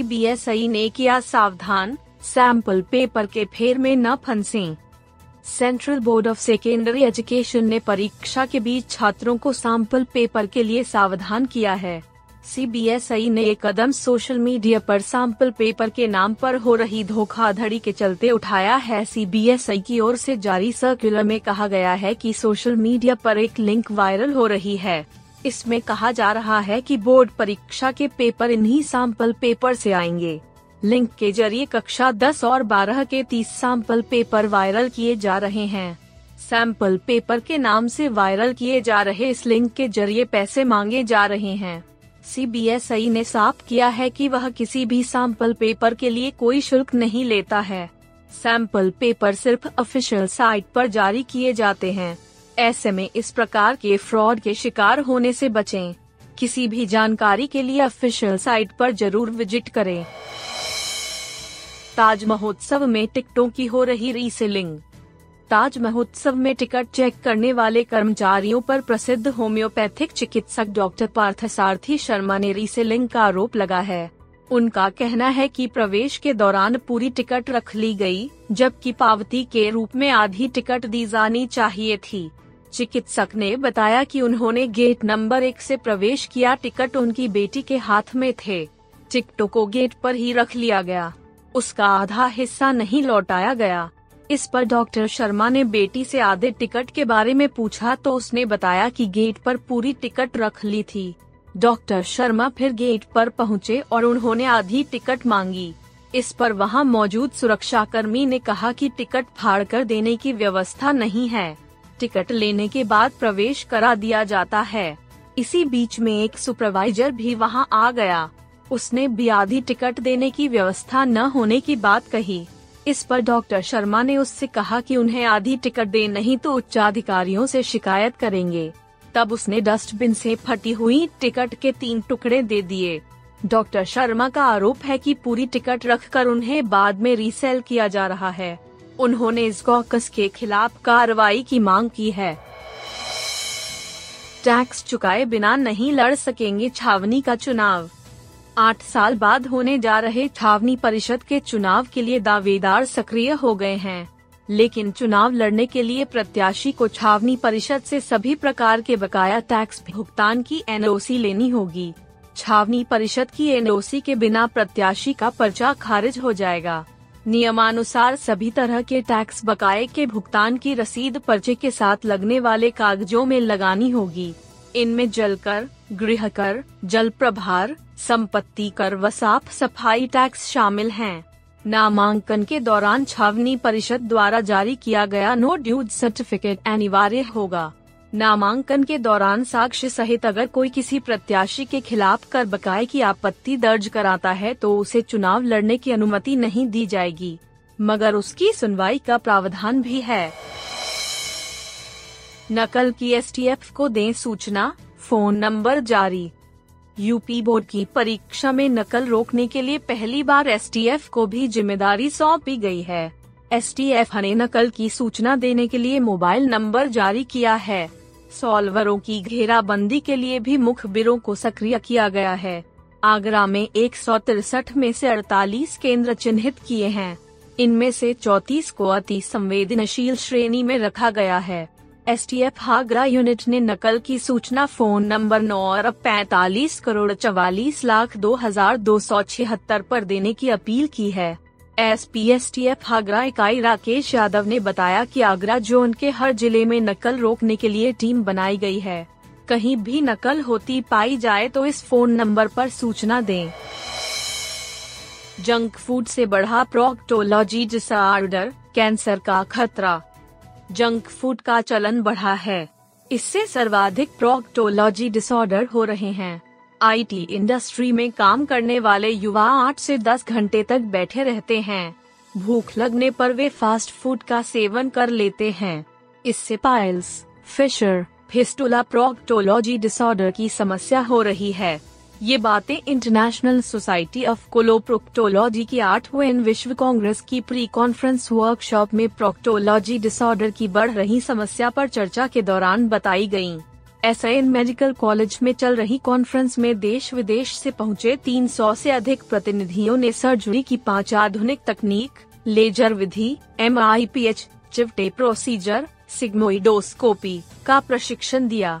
CBSE ने किया सावधान, सैंपल पेपर के फेर में न फंसे। Central board of secondary education ने परीक्षा के बीच छात्रों को सैंपल पेपर के लिए सावधान किया है। सीबीएसई ने ये कदम सोशल मीडिया पर सैंपल पेपर के नाम पर हो रही धोखाधड़ी के चलते उठाया है। सीबीएसई की ओर से जारी सर्कुलर में कहा गया है कि सोशल मीडिया पर एक लिंक वायरल हो रही है। इसमें कहा जा रहा है कि बोर्ड परीक्षा के पेपर इन्हीं सैंपल पेपर से आएँगे। लिंक के ज़रिए कक्षा 10 और 12 के 30 सैंपल पेपर वायरल किए जा रहे हैं। सैंपल पेपर के नाम से वायरल किए जा रहे इस लिंक के ज़रिए पैसे मांगे जा रहे हैं। सीबीएसई ने साफ़ किया है कि वह किसी भी सैंपल पेपर के लिए कोई शुल्क नहीं लेता है। सैंपल पेपर सिर्फ़ ऑफिशियल साइट पर जारी किए जाते हैं। ऐसे में इस प्रकार के फ्रॉड के शिकार होने से बचें। किसी भी जानकारी के लिए ऑफिशियल साइट पर ज़रूर विज़िट करें। ताज महोत्सव में टिकटों की हो रही रीसेलिंग ताज महोत्सव में टिकट चेक करने वाले कर्मचारियों पर प्रसिद्ध होम्योपैथिक चिकित्सक डॉक्टर पार्थसारथी शर्मा ने रीसेलिंग का आरोप लगा है। उनका कहना है कि प्रवेश के दौरान पूरी टिकट रख ली गई, जबकि पावती के रूप में आधी टिकट दी जानी चाहिए थी। चिकित्सक ने बताया कि उन्होंने गेट नंबर एक से प्रवेश किया टिकट उनकी बेटी के हाथ में थे। टिकटों को गेट पर ही रख लिया गया। उसका आधा हिस्सा नहीं लौटाया गया। इस पर डॉक्टर शर्मा ने बेटी से आधे टिकट के बारे में पूछा तो उसने बताया कि गेट पर पूरी टिकट रख ली थी। डॉक्टर शर्मा फिर गेट पर पहुँचे और उन्होंने आधी टिकट मांगी। इस पर वहाँ मौजूद सुरक्षा कर्मी ने कहा कि टिकट फाड़ कर देने की व्यवस्था नहीं है। टिकट लेने के बाद प्रवेश करा दिया जाता है। इसी बीच में एक सुपरवाइजर भी वहाँ आ गया। उसने भी आधी टिकट देने की व्यवस्था न होने की बात कही। इस पर डॉक्टर शर्मा ने उससे कहा कि उन्हें आधी टिकट दे, नहीं तो उच्च अधिकारियों से शिकायत करेंगे। तब उसने डस्टबिन से फटी हुई टिकट के तीन टुकड़े दे दिए। डॉक्टर शर्मा का आरोप है कि पूरी टिकट रखकर उन्हें बाद में रीसेल किया जा रहा है। उन्होंने इस गौकस के खिलाफ कार्रवाई की मांग की है। टैक्स चुकाए बिना नहीं लड़ सकेंगे छावनी का चुनाव। आठ साल बाद होने जा रहे छावनी परिषद के चुनाव के लिए दावेदार सक्रिय हो गए हैं। लेकिन चुनाव लड़ने के लिए प्रत्याशी को छावनी परिषद से सभी प्रकार के बकाया टैक्स भुगतान की एनओसी लेनी होगी। छावनी परिषद की एनओसी के बिना प्रत्याशी का पर्चा खारिज हो जाएगा। नियमानुसार सभी तरह के टैक्स बकाए के भुगतान की रसीद पर्चे के साथ लगने वाले कागजों में लगानी होगी। इनमें जल कर गृह कर जल प्रभार संपत्ति कर व साफ़ सफ़ाई टैक्स शामिल हैं। नामांकन के दौरान छावनी परिषद द्वारा जारी किया गया नो ड्यूज सर्टिफिकेट अनिवार्य होगा। नामांकन के दौरान साक्ष्य सहित अगर कोई किसी प्रत्याशी के खिलाफ कर बकाये की आपत्ति दर्ज कराता है तो उसे चुनाव लड़ने की अनुमति नहीं दी जाएगी, मगर उसकी सुनवाई का प्रावधान भी है। नकल की एसटीएफ को दें सूचना, फ़ोन नंबर जारी। यूपी बोर्ड की परीक्षा में नकल रोकने के लिए पहली बार एसटीएफ को भी ज़िम्मेदारी सौंपी गई है। एसटीएफ ने नकल की सूचना देने के लिए मोबाइल नंबर जारी किया है। सॉल्वरों की घेराबंदी के लिए भी मुखबिरों को सक्रिय किया गया है। आगरा में एक में से 48 केंद्र चिन्हित किए हैं। इनमें से 34 को अति संवेदनशील श्रेणी में रखा गया है। S T F Agra unit ने नकल की सूचना फ़ोन नंबर नौ अरब पैतालीस करोड़ चवालीस लाख दो हज़ार दो सौ छिहत्तर आरोप देने की अपील की है। S P S T F Agra इकाई राकेश यादव ने बताया कि आगरा जोन के हर ज़िले में नकल रोकने के लिए टीम बनाई गई है। कहीं भी नकल होती पाई जाए तो इस फ़ोन नंबर पर सूचना दें। जंक फ़ूड से बढ़ा प्रोक्टोलॉजी डिसऑर्डर कैंसर का खतरा। जंक फ़ूड का चलन बढ़ा है। इससे सर्वाधिक प्रोक्टोलॉजी डिसऑर्डर हो रहे हैं। आईटी इंडस्ट्री में काम करने वाले युवा आठ से दस घंटे तक बैठे रहते हैं। भूख लगने पर वे फास्ट फ़ूड का सेवन कर लेते हैं। इससे piles fissure fistula proctology disorder की समस्या हो रही है। ये बातें इंटरनेशनल सोसाइटी ऑफ़ कोलोप्रोक्टोलॉजी की आठवें विश्व कांग्रेस की प्री कॉन्फ्रेंस वर्कशॉप में प्रोक्टोलॉजी डिसऑर्डर की बढ़ रही समस्या पर चर्चा के दौरान बताई गई एस मेडिकल कॉलेज में चल रही कॉन्फ्रेंस में देश विदेश से पहुँचे 300 से अधिक प्रतिनिधियों ने सर्जरी की पाँच आधुनिक तकनीक laser Vidhi M I P H Chivate procedure sigmoidoscopy का प्रशिक्षण दिया।